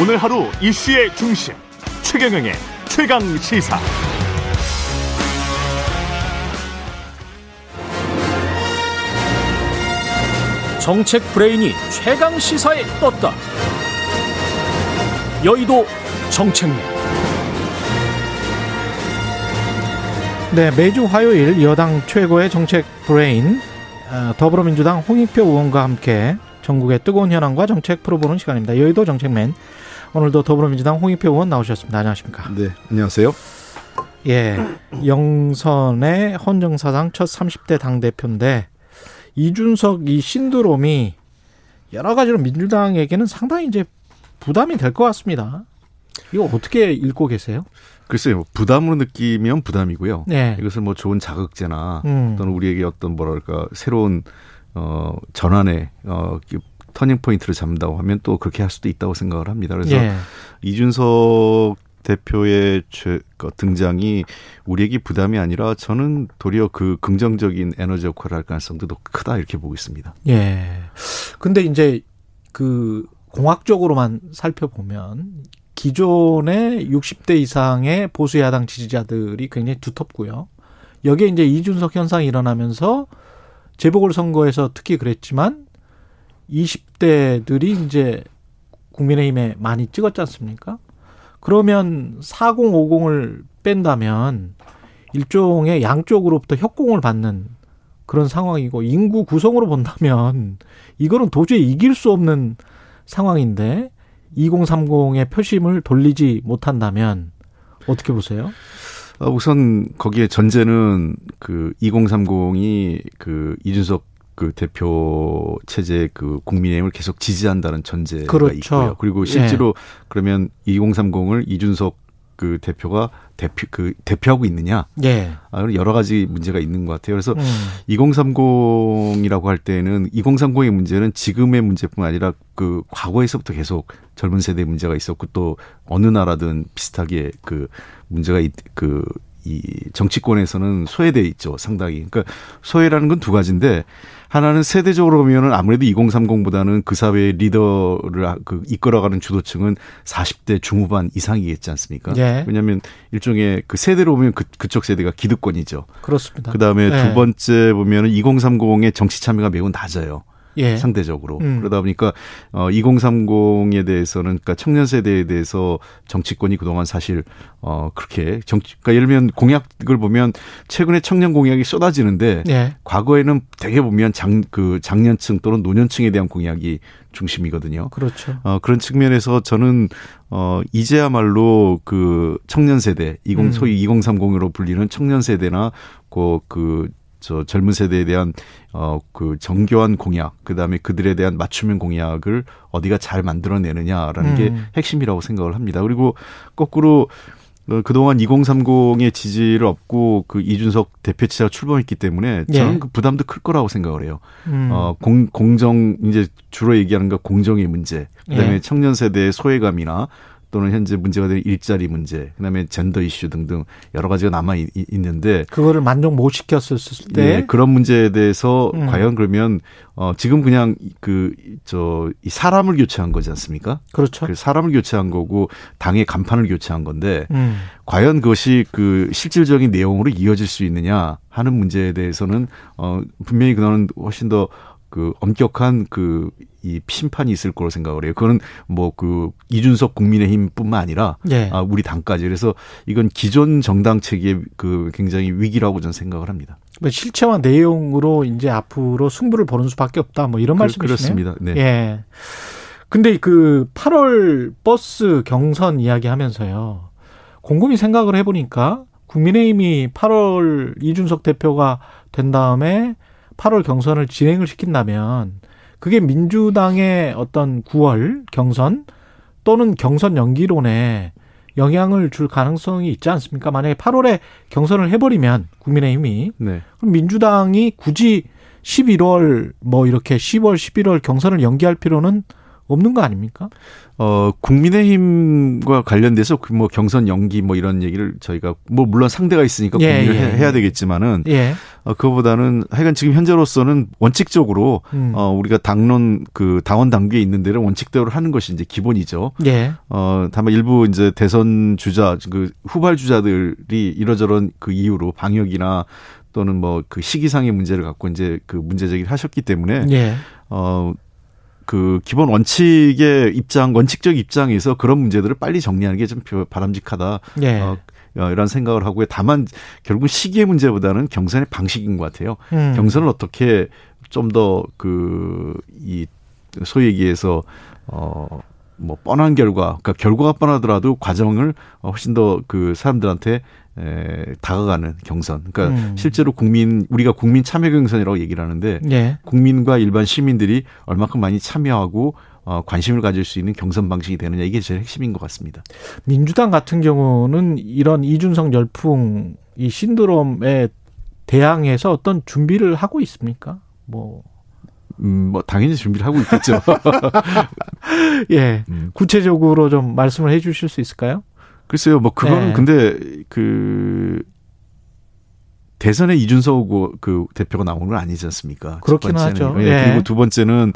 오늘 하루 이슈의 중심 최경영의 최강 시사. 정책 브레인이 최강 시사에 떴다. 여의도 정책맨. 네, 매주 화요일 여당 최고의 정책 브레인 어, 더불어민주당 홍익표 의원과 함께 정국의 뜨거운 현안과 정책 풀어보는 시간입니다. 여의도 정책맨 오늘도 더불어민주당 홍익표 의원 나오셨습니다. 안녕하십니까? 네, 안녕하세요. 예, 영선의 헌정사상 첫 30대 당 대표인데 이준석 이 신드롬이 여러 가지로 민주당에게는 상당히 이제 부담이 될 것 같습니다. 이거 어떻게 읽고 계세요? 글쎄요, 부담으로 느끼면 부담이고요. 네. 이것을 뭐 좋은 자극제나 음. 또는 우리에게 어떤 뭐랄까 새로운 어 전환의 어 터닝 포인트를 잡는다고 하면 또 그렇게 할 수도 있다고 생각을 합니다. 그래서 예. 이준석 대표의 최, 그 등장이 우리에게 부담이 아니라 저는 도리어 그 긍정적인 에너지 역할을 할 가능성도 더 크다 이렇게 보고 있습니다. 예. 근데 이제 그 공학적으로만 살펴보면 기존의 60대 이상의 보수 야당 지지자들이 굉장히 두텁고요. 여기에 이제 이준석 현상이 일어나면서 재보궐 선거에서 특히 그랬지만 20대들이 이제 국민의힘에 많이 찍었지 않습니까? 그러면 4050을 뺀다면 일종의 양쪽으로부터 협공을 받는 그런 상황이고 인구 구성으로 본다면 이거는 도저히 이길 수 없는 상황인데 2030의 표심을 돌리지 못한다면 어떻게 보세요? 어, 우선 거기에 전제는 그 2030이 그 이준석 그 대표 체제 그 국민의힘을 계속 지지한다는 전제가 그렇죠. 있고요. 그리고 실제로 그러면 2030을 이준석 그 대표가 대표 그 대표하고 있느냐? 예. 아, 여러 가지 문제가 있는 것 같아요. 그래서 음. 2030이라고 할 때는 2030의 문제는 지금의 문제뿐 아니라 그 과거에서부터 계속 젊은 세대의 문제가 있었고 또 어느 나라든 비슷하게 그 문제가 그 이 정치권에서는 소외돼 있죠 상당히 그러니까 소외라는 건 두 가지인데 하나는 세대적으로 보면은 아무래도 2030보다는 그 사회의 리더를 그 이끌어가는 주도층은 40대 중후반 이상이겠지 않습니까? 예. 왜냐하면 일종의 그 세대로 보면 그, 그쪽 세대가 기득권이죠. 그렇습니다. 그 다음에 예. 두 번째 보면은 2030의 정치 참여가 매우 낮아요. 예. 상대적으로. 음. 그러다 보니까 어 2030에 대해서는 그러니까 청년 세대에 대해서 정치권이 그동안 사실 어 그렇게 정치 그러니까 예를 들면 공약을 보면 최근에 청년 공약이 쏟아지는데 예. 과거에는 대개 보면 장 그 장년층 또는 노년층에 대한 공약이 중심이거든요. 그렇죠. 어, 그런 측면에서 저는, 어, 이제야말로 그 청년 세대, 20, 음. 소위 2030으로 불리는 청년 세대나, 그, 그, 저 젊은 세대에 대한 어그 정교한 공약 그다음에 그들에 대한 맞춤형 공약을 어디가 잘 만들어내느냐라는 게 음. 핵심이라고 생각을 합니다. 그리고 거꾸로 어, 그동안 2030의 지지를 얻고 그 이준석 대표치가 출범했기 때문에 저는 예. 그 부담도 클 거라고 생각을 해요. 음. 어, 공, 공정, 이제 주로 얘기하는 거 공정의 문제, 그 다음에 예. 청년 세대의 소외감이나 또는 현재 문제가 되는 일자리 문제, 그 다음에 젠더 이슈 등등 여러 가지가 남아 있, 있는데, 그거를 만족 못 시켰을 때 예, 그런 문제에 대해서 음. 과연 그러면, 어, 지금 그냥 그, 저, 이 사람을 교체한 거지 않습니까? 그렇죠. 그 사람을 교체한 거고, 당의 간판을 교체한 건데, 음. 과연 그것이 그 실질적인 내용으로 이어질 수 있느냐 하는 문제에 대해서는 어 분명히 그거는 훨씬 더 그 엄격한 그 이 심판이 있을 거로 생각을 해요. 그거는 뭐 그 이준석 국민의힘뿐만 아니라 예. 아 우리 당까지 그래서 이건 기존 정당 체계의 그 굉장히 위기라고 저는 생각을 합니다. 뭐 실체와 내용으로 이제 앞으로 승부를 보는 수밖에 없다. 뭐 이런 그- 말씀이시네요. 그렇습니다. 네. 예. 근데 그 8월 버스 경선 이야기 하면서요. 곰곰이 생각을 해보니까 국민의힘이 8월 이준석 대표가 된 다음에 8월 경선을 진행을 시킨다면 그게 민주당의 어떤 9월 경선 또는 경선 연기론에 영향을 줄 가능성이 있지 않습니까? 만약에 8월에 경선을 해버리면 국민의힘이 네. 그럼 민주당이 굳이 11월 뭐 이렇게 10월, 11월 경선을 연기할 필요는 없는 거 아닙니까? 어, 국민의힘과 관련돼서 그뭐 경선 연기 뭐 이런 얘기를 저희가 뭐 물론 상대가 있으니까 예, 고민을 예, 해- 해야 되겠지만은 예. 어, 그거보다는 하여간 지금 현재로서는 원칙적으로 음. 어, 우리가 당론 그 당원 당규에 있는 데를 원칙대로 하는 것이 이제 기본이죠. 예. 어, 다만 일부 이제 대선 주자, 그 후발 주자들이 이러저런 그 이유로 방역이나 또는 뭐 그 시기상의 문제를 갖고 이제 그 문제 제기를 하셨기 때문에 예. 어, 그 기본 원칙의 입장, 원칙적 입장에서 그런 문제들을 빨리 정리하는 게 좀 바람직하다. 예. 어, 어, 이런 생각을 하고요. 다만 결국 시기의 문제보다는 경선의 방식인 것 같아요. 음. 경선을 어떻게 좀 더 그 이 소위 얘기해서 어 뭐 뻔한 결과, 그러니까 결과가 뻔하더라도 과정을 어, 훨씬 더 그 사람들한테 에, 다가가는 경선. 그러니까 음. 실제로 국민 우리가 국민 참여 경선이라고 얘기를 하는데 예. 국민과 일반 시민들이 얼마큼 많이 참여하고 어, 관심을 가질 수 있는 경선 방식이 되느냐 이게 제일 핵심인 것 같습니다. 민주당 같은 경우는 이런 이준석 열풍 이 신드롬에 대항해서 어떤 준비를 하고 있습니까? 뭐 음, 뭐 당연히 준비를 하고 있겠죠. 예. 음. 구체적으로 좀 말씀을 해 주실 수 있을까요? 글쎄요, 뭐 그거는 네. 근데 그 대선에 이준석 그 대표가 나오는 건 아니지 않습니까? 첫 그렇긴. 하죠. 예, 예. 그리고 두 번째는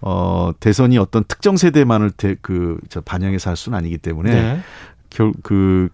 어 대선이 어떤 특정 세대만을 대, 그저 반영해서 할 수는 아니기 때문에 네. 결 그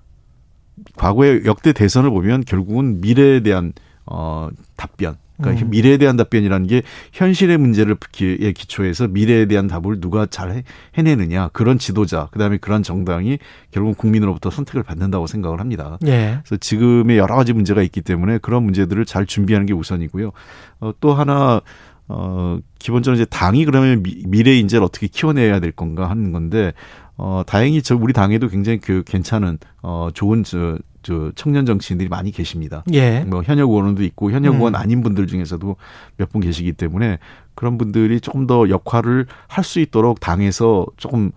과거의 역대 대선을 보면 결국은 미래에 대한 어 답변. 그러니까 음. 미래에 대한 답변이라는 게 현실의 문제를 기- 에 기초해서 미래에 대한 답을 누가 잘 해- 해내느냐 그런 지도자 그다음에 그런 정당이 결국은 국민으로부터 선택을 받는다고 생각을 합니다. 예. 그래서 지금의 여러 가지 문제가 있기 때문에 그런 문제들을 잘 준비하는 게 우선이고요. 어, 또 하나 어 기본적으로 이제 당이 그러면 미, 미래 인재를 어떻게 키워내야 될 건가 하는 건데 어 다행히 저 우리 당에도 굉장히 그 괜찮은 어 좋은 저, 저 청년 정치인들이 많이 계십니다. 예. 뭐 현역 의원도 있고 현역 의원 음. 아닌 분들 중에서도 몇 분 계시기 때문에 그런 분들이 조금 더 역할을 할 수 있도록 당에서 조금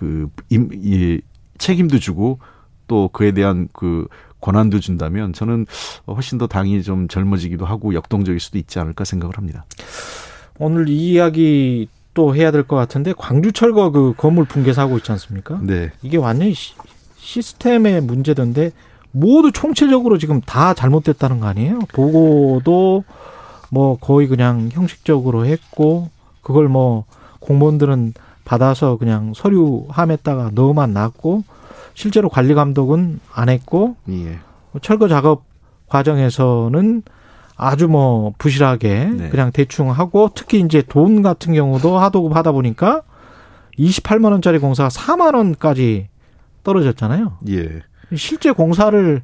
어그임이 책임도 주고 또 그에 대한 그 권한도 준다면 저는 훨씬 더 당이 좀 젊어지기도 하고 역동적일 수도 있지 않을까 생각을 합니다. 오늘 이 이야기 또 해야 될 것 같은데 광주철거 그 건물 붕괴 사고 있지 않습니까? 네. 이게 완전히 시, 시스템의 문제던데 모두 총체적으로 지금 다 잘못됐다는 거 아니에요? 보고도 뭐 거의 그냥 형식적으로 했고 그걸 뭐 공무원들은 받아서 그냥 서류함에다가 넣어만 놨고 실제로 관리 감독은 안 했고 예. 철거 작업 과정에서는 아주 뭐 부실하게 네. 그냥 대충 하고 특히 이제 돈 같은 경우도 하도급 하다 보니까 28만 원짜리 공사가 4만 원까지 떨어졌잖아요. 예. 실제 공사를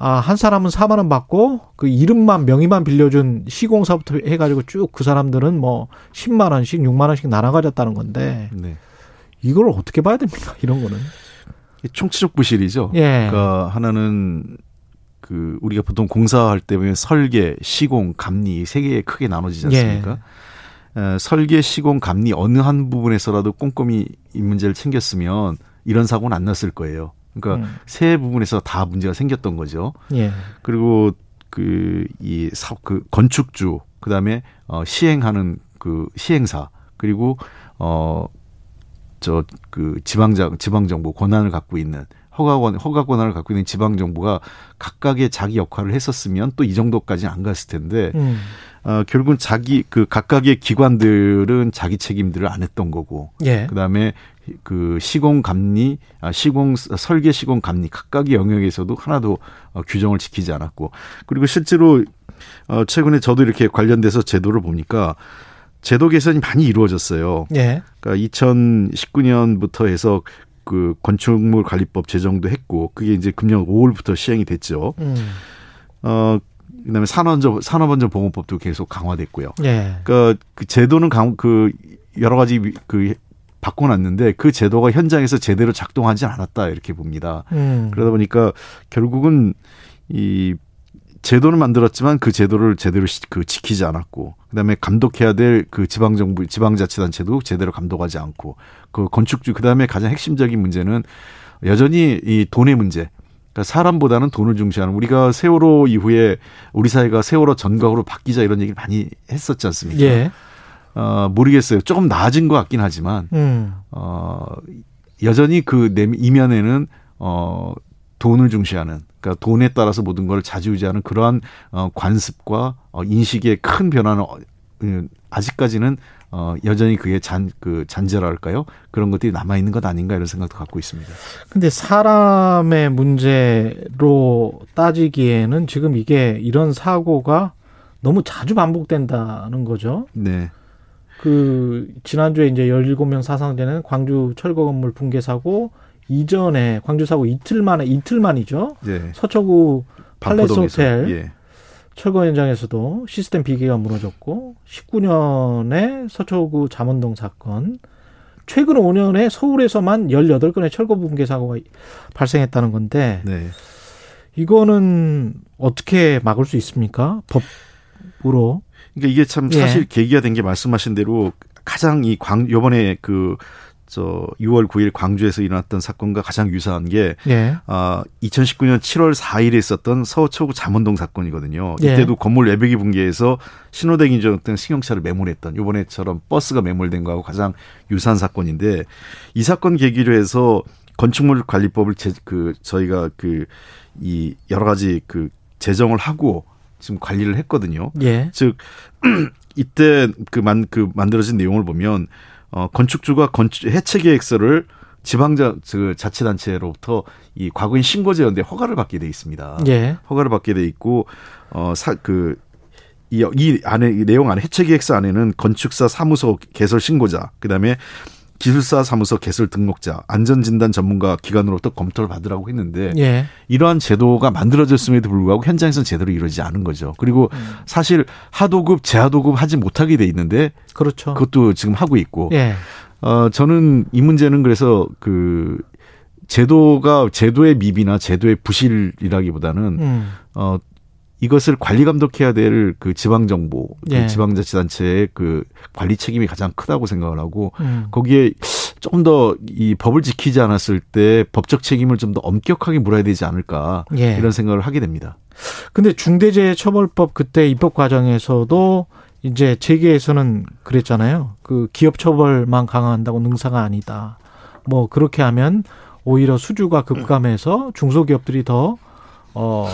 아, 한 사람은 4만 원 받고 그 이름만 명의만 빌려준 시공사부터 해 가지고 쭉 그 사람들은 뭐 10만 원씩 6만 원씩 나눠 가졌다는 건데 네. 이걸 어떻게 봐야 됩니까? 이런 거는. 총체적 부실이죠. 예. 그러니까 하나는 그 우리가 보통 공사할 때 보면 설계, 시공, 감리 세 개에 크게 나눠지지 않습니까? 에, 설계, 시공, 감리 어느 한 부분에서라도 꼼꼼히 이 문제를 챙겼으면 이런 사고는 안 났을 거예요. 그러니까 음. 세 부분에서 다 문제가 생겼던 거죠. 예. 그리고 그이 그 건축주 그다음에 어 시행하는 그 시행사 그리고 어저 그 지방장 지방정부 권한을 갖고 있는 허가권 허가 권한을 갖고 있는 지방 정부가 각각의 자기 역할을 했었으면 또 이 정도까지는 안 갔을 텐데 음. 어 결국은 자기 그 각각의 기관들은 자기 책임들을 안 했던 거고 예. 그다음에 그 시공 감리, 아, 시공 설계 시공 감리 각각의 영역에서도 하나도 어, 규정을 지키지 않았고 그리고 실제로 어 최근에 저도 이렇게 관련돼서 제도를 보니까 제도 개선이 많이 이루어졌어요. 예. 그러니까 2019년부터 해서 그 건축물 관리법 제정도 했고 그게 이제 금년 5월부터 시행이 됐죠. 음. 어 그다음에 산업안전 산업안전 보건법도 계속 강화됐고요. 예. 그러니까 그 제도는 강, 그 여러 가지 그 바꿔놨는데 그 제도가 현장에서 제대로 작동하지 않았다 이렇게 봅니다. 음. 그러다 보니까 결국은 이 제도는 만들었지만 그 제도를 제대로 시- 그 지키지 않았고 그다음에 감독해야 될 그 지방 정부 지방 자치단체도 제대로 감독하지 않고 그 건축주 그다음에 가장 핵심적인 문제는 여전히 이 돈의 문제 그러니까 사람보다는 돈을 중시하는 우리가 세월호 이후에 우리 사회가 세월호 전각으로 바뀌자 이런 얘기를 많이 했었지 않습니까? 예. 어, 모르겠어요. 조금 나아진 것 같긴 하지만 음. 어, 여전히 그 내- 이면에는 어, 돈을 중시하는 그러니까 돈에 따라서 모든 걸 좌지우지하는 그러한 어, 관습과 어, 인식의 큰 변화는 어, 음, 아직까지는 어, 여전히 그게 잔, 그 잔재랄까요? 그런 것들이 남아있는 것 아닌가 이런 생각도 갖고 있습니다. 근데 사람의 문제로 따지기에는 지금 이게 이런 사고가 너무 자주 반복된다는 거죠. 네. 그 지난주에 이제 17명 사상되는 광주 철거 건물 붕괴 사고 이전에 광주 사고 이틀 만에 이틀 만이죠. 네. 서초구 팔레스. 호텔 예. 철거 현장에서도 시스템 비계가 무너졌고 19년에 서초구 잠원동 사건 최근 5년에 서울에서만 18건의 철거 붕괴 사고가 발생했다는 건데 네. 이거는 어떻게 막을 수 있습니까? 법으로. 그러니까 이게 참 예. 사실 계기가 된 게 말씀하신 대로 가장 이 광, 요번에 그, 저 6월 9일 광주에서 일어났던 사건과 가장 유사한 게 예. 아, 2019년 7월 4일에 있었던 서초구 잠원동 사건이거든요. 예. 이때도 건물 외벽이 붕괴해서 신호등이 줬던 승용차를 매몰했던 요번에처럼 버스가 매몰된 거하고 가장 유사한 사건인데 이 사건 계기로 해서 건축물 관리법을 제, 그 저희가 그 이 여러 가지 그 제정을 하고 지금 관리를 했거든요. 예. 즉 이때 그만 그 만들어진 내용을 보면 어 건축주가 건축 해체 계획서를 지방자 그 자치단체로부터 이 과거인 신고제였는데 허가를 받게 돼 있습니다. 예. 허가를 받게 돼 있고 어사그 이, 이 안에 이 내용 안에 해체 계획서 안에는 건축사 사무소 개설 신고자 그다음에 기술사 사무소 개설 등록자 안전진단 전문가 기관으로부터 검토를 받으라고 했는데 예. 이러한 제도가 만들어졌음에도 불구하고 현장에서는 제대로 이루어지지 않은 거죠. 그리고 사실 하도급, 재하도급 하지 못하게 돼 있는데 그렇죠. 그것도 지금 하고 있고. 예. 어, 저는 이 문제는 그래서 그 제도가 제도의 미비나 제도의 부실이라기보다는 음. 어, 이것을 관리 감독해야 될 그 지방정부, 그 예. 지방자치단체의 그 관리 책임이 가장 크다고 생각을 하고 음. 거기에 조금 더이 법을 지키지 않았을 때 법적 책임을 좀 더 엄격하게 물어야 되지 않을까 예. 이런 생각을 하게 됩니다. 근데 중대재해처벌법 그때 입법 과정에서도 이제 재계에서는 그랬잖아요. 그 기업 처벌만 강화한다고 능사가 아니다. 뭐 그렇게 하면 오히려 수주가 급감해서 중소기업들이 더 어,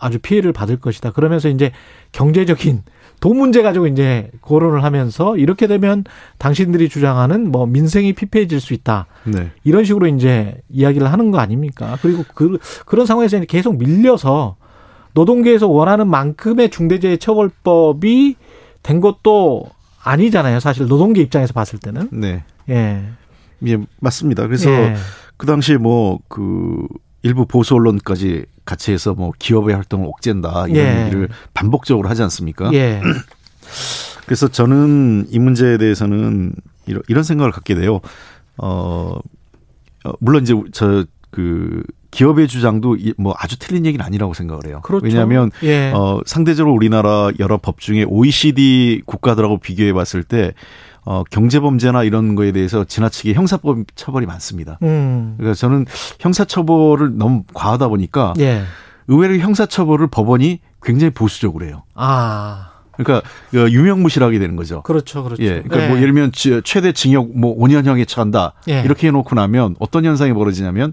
아주 피해를 받을 것이다. 그러면서 이제 경제적인 돈 문제 가지고 이제 고론을 하면서 이렇게 되면 당신들이 주장하는 뭐 민생이 피폐해질 수 있다. 네. 이런 식으로 이제 이야기를 하는 거 아닙니까? 그리고 그, 그런 상황에서 계속 밀려서 노동계에서 원하는 만큼의 중대재해처벌법이 된 것도 아니잖아요. 사실 노동계 입장에서 봤을 때는. 네. 예. 예, 맞습니다. 그래서 예. 그 당시에 뭐 그 일부 보수 언론까지 같이 해서 뭐 기업의 활동을 옥죄다 이런 예. 얘기를 반복적으로 하지 않습니까? 예. 그래서 저는 이 문제에 대해서는 이런, 이런 생각을 갖게 돼요. 어, 어, 물론 이제 저 그 기업의 주장도 이- 뭐 아주 틀린 얘기는 아니라고 생각을 해요. 그렇죠. 왜냐하면 예. 어, 상대적으로 우리나라 여러 법 중에 OECD 국가들하고 비교해 봤을 때 어, 경제범죄나 이런 거에 대해서 지나치게 형사법 처벌이 많습니다. 음. 그러니까 저는 형사처벌을 너무 과하다 보니까 예. 의외로 형사처벌을 법원이 굉장히 보수적으로 해요. 아. 그러니까 그 유명무실하게 되는 거죠. 그렇죠. 그렇죠. 예. 그러니까 뭐 예를 들면 지- 최대 징역 뭐 5년형에 처한다. 예. 이렇게 해놓고 나면 어떤 현상이 벌어지냐면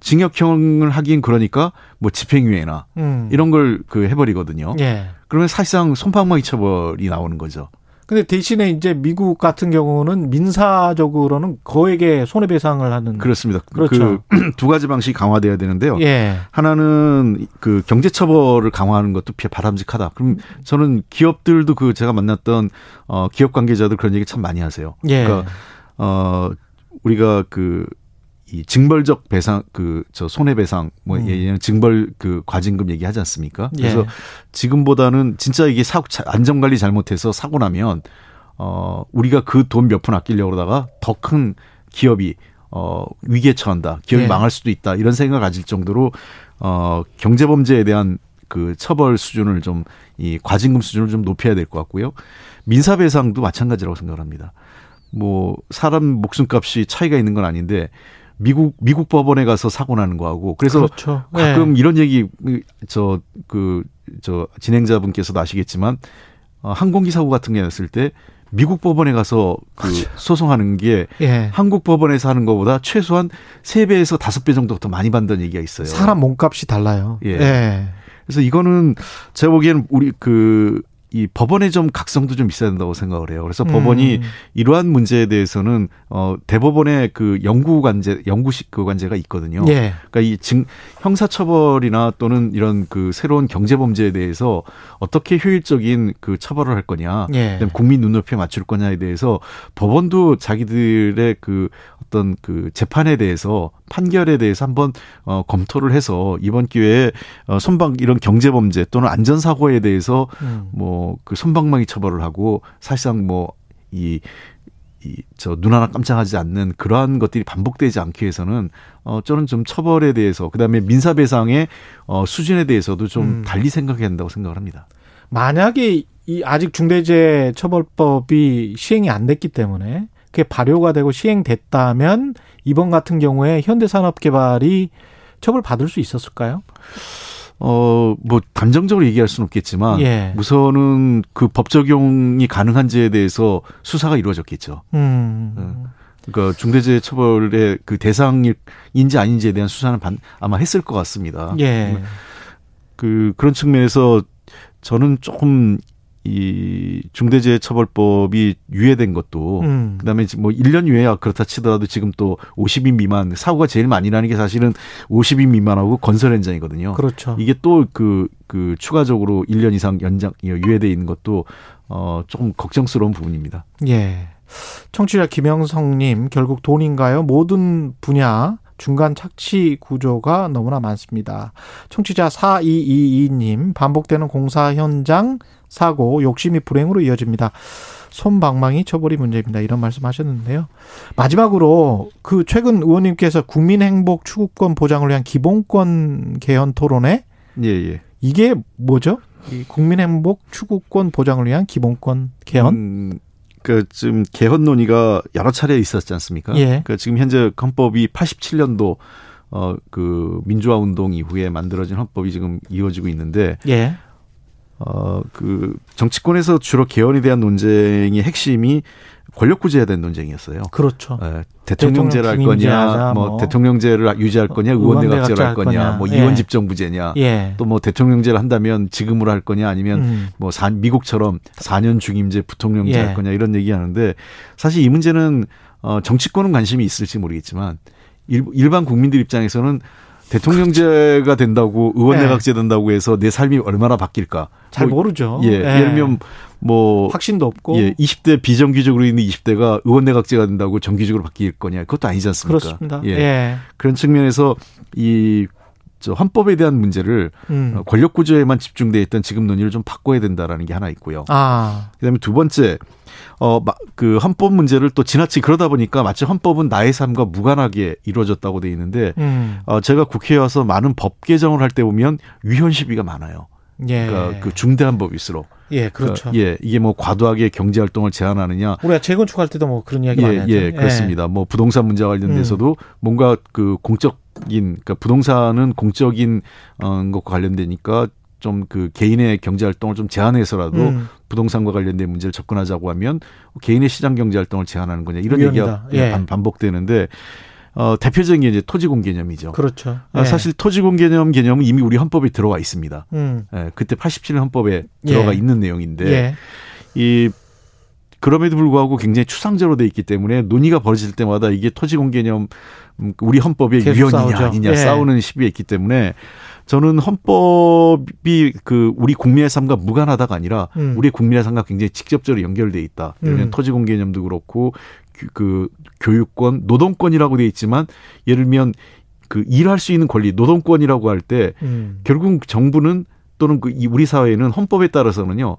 징역형을 하긴 그러니까 뭐 집행유예나 음. 이런 걸 그 해버리거든요. 예. 그러면 사실상 손방망이 처벌이 나오는 거죠. 근데 대신에 이제 미국 같은 경우는 민사적으로는 거액의 손해배상을 하는 그렇습니다. 그렇죠. 그 두 가지 방식이 강화돼야 되는데요. 예. 하나는 그 경제 처벌을 강화하는 것도 피- 바람직하다. 그럼 저는 기업들도 그 제가 만났던 어 기업 관계자들 그런 얘기 참 많이 하세요. 예. 그러니까 어 우리가 그 이 징벌적 배상 그 저 손해배상 뭐 음. 예전 징벌 그 과징금 얘기하지 않습니까? 그래서 예. 지금보다는 진짜 이게 사고 안전 관리 잘못해서 사고 나면 어 우리가 그 돈 몇 푼 아끼려고 그러다가 더 큰 기업이 어 위기에 처한다. 기업이 예. 망할 수도 있다. 이런 생각을 가질 정도로 어 경제 범죄에 대한 그 처벌 수준을 좀 이 과징금 수준을 좀 높여야 될 것 같고요. 민사 배상도 마찬가지라고 생각을 합니다. 뭐 사람 목숨값이 차이가 있는 건 아닌데 미국 미국 법원에 가서 사고 나는 거하고 그래서 그렇죠. 가끔 이런 얘기 저 그 저 진행자분께서도 아시겠지만 어, 항공기 사고 같은 게 났을 때 미국 법원에 가서 그 소송하는 게 예. 한국 법원에서 하는 것보다 최소한 세배에서 다섯 배 정도 더 많이 받는 얘기가 있어요. 사람 몸값이 달라요. 예. 예. 그래서 이거는 제가 보기에는 우리 그 이 법원의 좀 각성도 좀 있어야 된다고 생각을 해요. 그래서 음. 법원이 이러한 문제에 대해서는 어 대법원의 그 영구 관제 영구식 그 관제가 있거든요. 예. 그러니까 이 증, 형사 처벌이나 또는 이런 그 새로운 경제 범죄에 대해서 어떻게 효율적인 그 처벌을 할 거냐, 예. 그다음에 국민 눈높이에 맞출 거냐에 대해서 법원도 자기들의 그 어떤 그 재판에 대해서 판결에 대해서 한번 어, 검토를 해서 이번 기회에 어, 손방 이런 경제 범죄 또는 안전 사고에 대해서 음. 뭐그 손방망이 처벌을 하고 사실상 뭐 이 이 저 눈 하나 깜짝하지 않는 그러한 것들이 반복되지 않기 위해서는 어 저는 좀 처벌에 대해서 그 다음에 민사배상의 어 수준에 대해서도 좀 음. 달리 생각해야 한다고 생각을 합니다. 만약에 이 아직 중대재해 처벌법이 시행이 안 됐기 때문에 그게 발효가 되고 시행됐다면 이번 같은 경우에 현대산업개발이 처벌 받을 수 있었을까요? 어뭐 단정적으로 얘기할 수는 없겠지만 예. 우선은 그 법 적용이 가능한지에 대해서 수사가 이루어졌겠죠. 음. 그러니까 중대재해 처벌의 그 대상인지 아닌지에 대한 수사는 반, 아마 했을 것 같습니다. 예. 그 그런 측면에서 저는 조금 이 중대재해처벌법이 유예된 것도 음. 그다음에 뭐 1년 유예야 그렇다 치더라도 지금 또 50인 미만 사고가 제일 많이 나는 게 사실은 50인 미만하고 건설 현장이거든요. 그렇죠. 이게 또그그 추가적으로 1년 이상 연장 유예돼 있는 것도 어 조금 걱정스러운 부분입니다. 예. 청취자 김영성님, 결국 돈인가요? 모든 분야 중간 착취 구조가 너무나 많습니다. 청취자 4222님, 반복되는 공사 현장 사고, 욕심이 불행으로 이어집니다. 손방망이 처벌이 문제입니다. 이런 말씀 하셨는데요. 마지막으로 그 최근 의원님께서 국민행복 추구권 보장을 위한 기본권 개헌 토론회 예, 예. 이게 뭐죠? 이 국민행복 추구권 보장을 위한 기본권 개헌? 음, 그 지금 개헌 논의가 여러 차례 있었지 않습니까? 예. 그 지금 현재 헌법이 87년도 어 그 민주화 운동 이후에 만들어진 헌법이 지금 이루어지고 있는데 예. 어 그 정치권에서 주로 개헌에 대한 논쟁의 핵심이 권력 구제에 대한 논쟁이었어요. 그렇죠. 예, 대통령제를 할 거냐, 뭐, 뭐. 대통령제를 유지할 거냐, 의원내 각제를 할 거냐, 뭐 예. 이원 집정부제냐, 예. 또뭐 대통령제를 한다면 지금으로 할 거냐, 아니면 음. 뭐 사- 미국처럼 4년 중임제 부통령제 예. 할 거냐 이런 얘기하는데 사실 이 문제는 어 정치권은 관심이 있을지 모르겠지만 일, 일반 국민들 입장에서는 대통령제가 된다고 의원내각제 된다고 해서 내 삶이 얼마나 바뀔까? 잘 뭐, 모르죠. 예, 예를 들면 뭐 확신도 없고. 예, 20대 비정규직으로 있는 20대가 의원내각제가 된다고 정규직으로 바뀔 거냐? 그것도 아니지 않습니까? 그렇습니다. 예. 예. 그런 측면에서 이저 헌법에 대한 문제를 음. 어, 권력 구조에만 집중돼 있던 지금 논의를 좀 바꿔야 된다라는 게 하나 있고요. 아. 그다음에 두 번째 어 그 헌법 문제를 또 지나치 그러다 보니까 마치 헌법은 나의 삶과 무관하게 이루어졌다고 돼 있는데 음. 어 제가 국회에 와서 많은 법 개정을 할 때 보면 위헌 시비가 많아요. 예. 그러니까 그 중대한 법일수록 예, 그렇죠. 그, 예, 이게 뭐 과도하게 경제 활동을 제한하느냐 우리가 재건축할 때도 뭐 그런 이야기 많이 예, 하죠. 예, 그렇습니다. 뭐 부동산 문제와 관련돼서도 음. 뭔가 그 공적인 그러니까 부동산은 공적인 어 것과 관련되니까 좀 그 개인의 경제 활동을 좀 제한해서라도 음. 부동산과 관련된 문제를 접근하자고 하면 개인의 시장 경제 활동을 제한하는 거냐 이런 위헌이다. 얘기가 예. 반- 반복되는데 어 대표적인 게 이제 토지공 개념이죠. 그렇죠. 아, 예. 사실 토지공 개념 개념은 이미 우리 헌법에 들어와 있습니다. 음. 예, 그때 87년 헌법에 들어가 예. 있는 내용인데 예. 이 그럼에도 불구하고 굉장히 추상적으로 돼 있기 때문에 논의가 벌어질 때마다 이게 토지공 개념 음, 우리 헌법의 위헌이냐. 아니냐 예. 싸우는 시비가 있기 때문에 저는 헌법이 그 우리 국민의 삶과 무관하다가 아니라 음. 우리 국민의 삶과 굉장히 직접적으로 연결돼 있다. 예를 들면 음. 토지공 개념도 그렇고 그- 그 교육권, 노동권이라고 돼 있지만 예를 들면 그 일할 수 있는 권리, 노동권이라고 할때 음. 결국 정부는 또는 그이 우리 사회는 헌법에 따라서는요.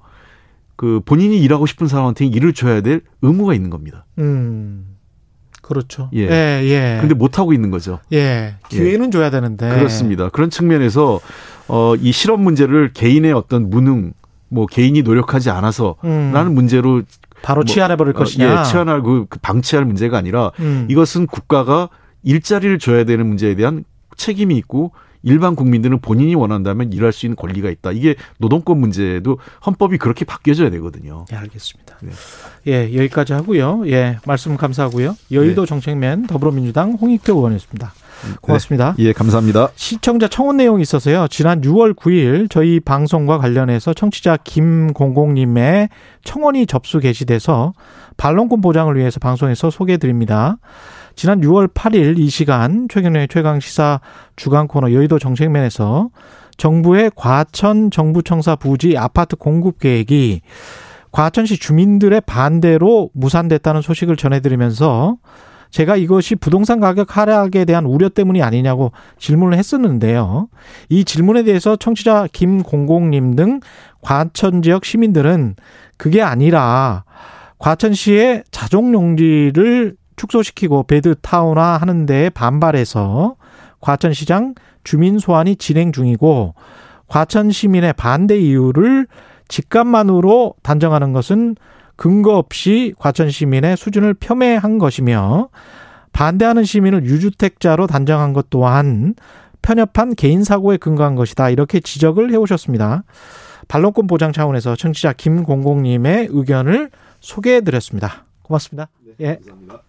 그 본인이 일하고 싶은 사람한테 일을 줘야 될 의무가 있는 겁니다. 음. 그렇죠. 예. 예, 예. 근데 못 하고 있는 거죠. 예. 기회는 줘야 되는데. 그렇습니다. 그런 측면에서 어 이 실업 문제를 개인의 어떤 무능 뭐 개인이 노력하지 않아서라는 음. 문제로 바로 뭐, 치환해 버릴 어, 것이냐. 예, 치환하고 그 방치할 문제가 아니라 음. 이것은 국가가 일자리를 줘야 되는 문제에 대한 책임이 있고 일반 국민들은 본인이 원한다면 일할 수 있는 권리가 있다. 이게 노동권 문제도 헌법이 그렇게 바뀌어져야 되거든요. 예, 알겠습니다. 네. 예, 여기까지 하고요. 예, 말씀 감사하고요. 여의도 네. 정책맨 더불어민주당 홍익표 의원이었습니다. 고맙습니다. 예, 감사합니다. 시청자 청원 내용이 있어서요. 지난 6월 9일 저희 방송과 관련해서 청취자 김공공님의 청원이 접수 게시돼서 반론권 보장을 위해서 방송에서 소개해 드립니다. 지난 6월 8일 이 시간 최경련의 최강 시사 주간 코너 여의도 정책맨에서 정부의 과천 정부청사 부지 아파트 공급 계획이 과천시 주민들의 반대로 무산됐다는 소식을 전해드리면서 제가 이것이 부동산 가격 하락에 대한 우려 때문이 아니냐고 질문을 했었는데요. 이 질문에 대해서 청취자 김공공님 등 과천 지역 시민들은 그게 아니라 과천시의 자족용지를 축소시키고 베드 타운화 하는 데에 반발해서 과천시장 주민 소환이 진행 중이고 과천 시민의 반대 이유를 집값만으로 단정하는 것은 근거 없이 과천 시민의 수준을 폄훼한 것이며 반대하는 시민을 유주택자로 단정한 것 또한 편협한 개인 사고에 근거한 것이다. 이렇게 지적을 해오셨습니다. 반론권 보장 차원에서 청취자 김공공님의 의견을 소개해드렸습니다. 고맙습니다. 예. 감사합니다.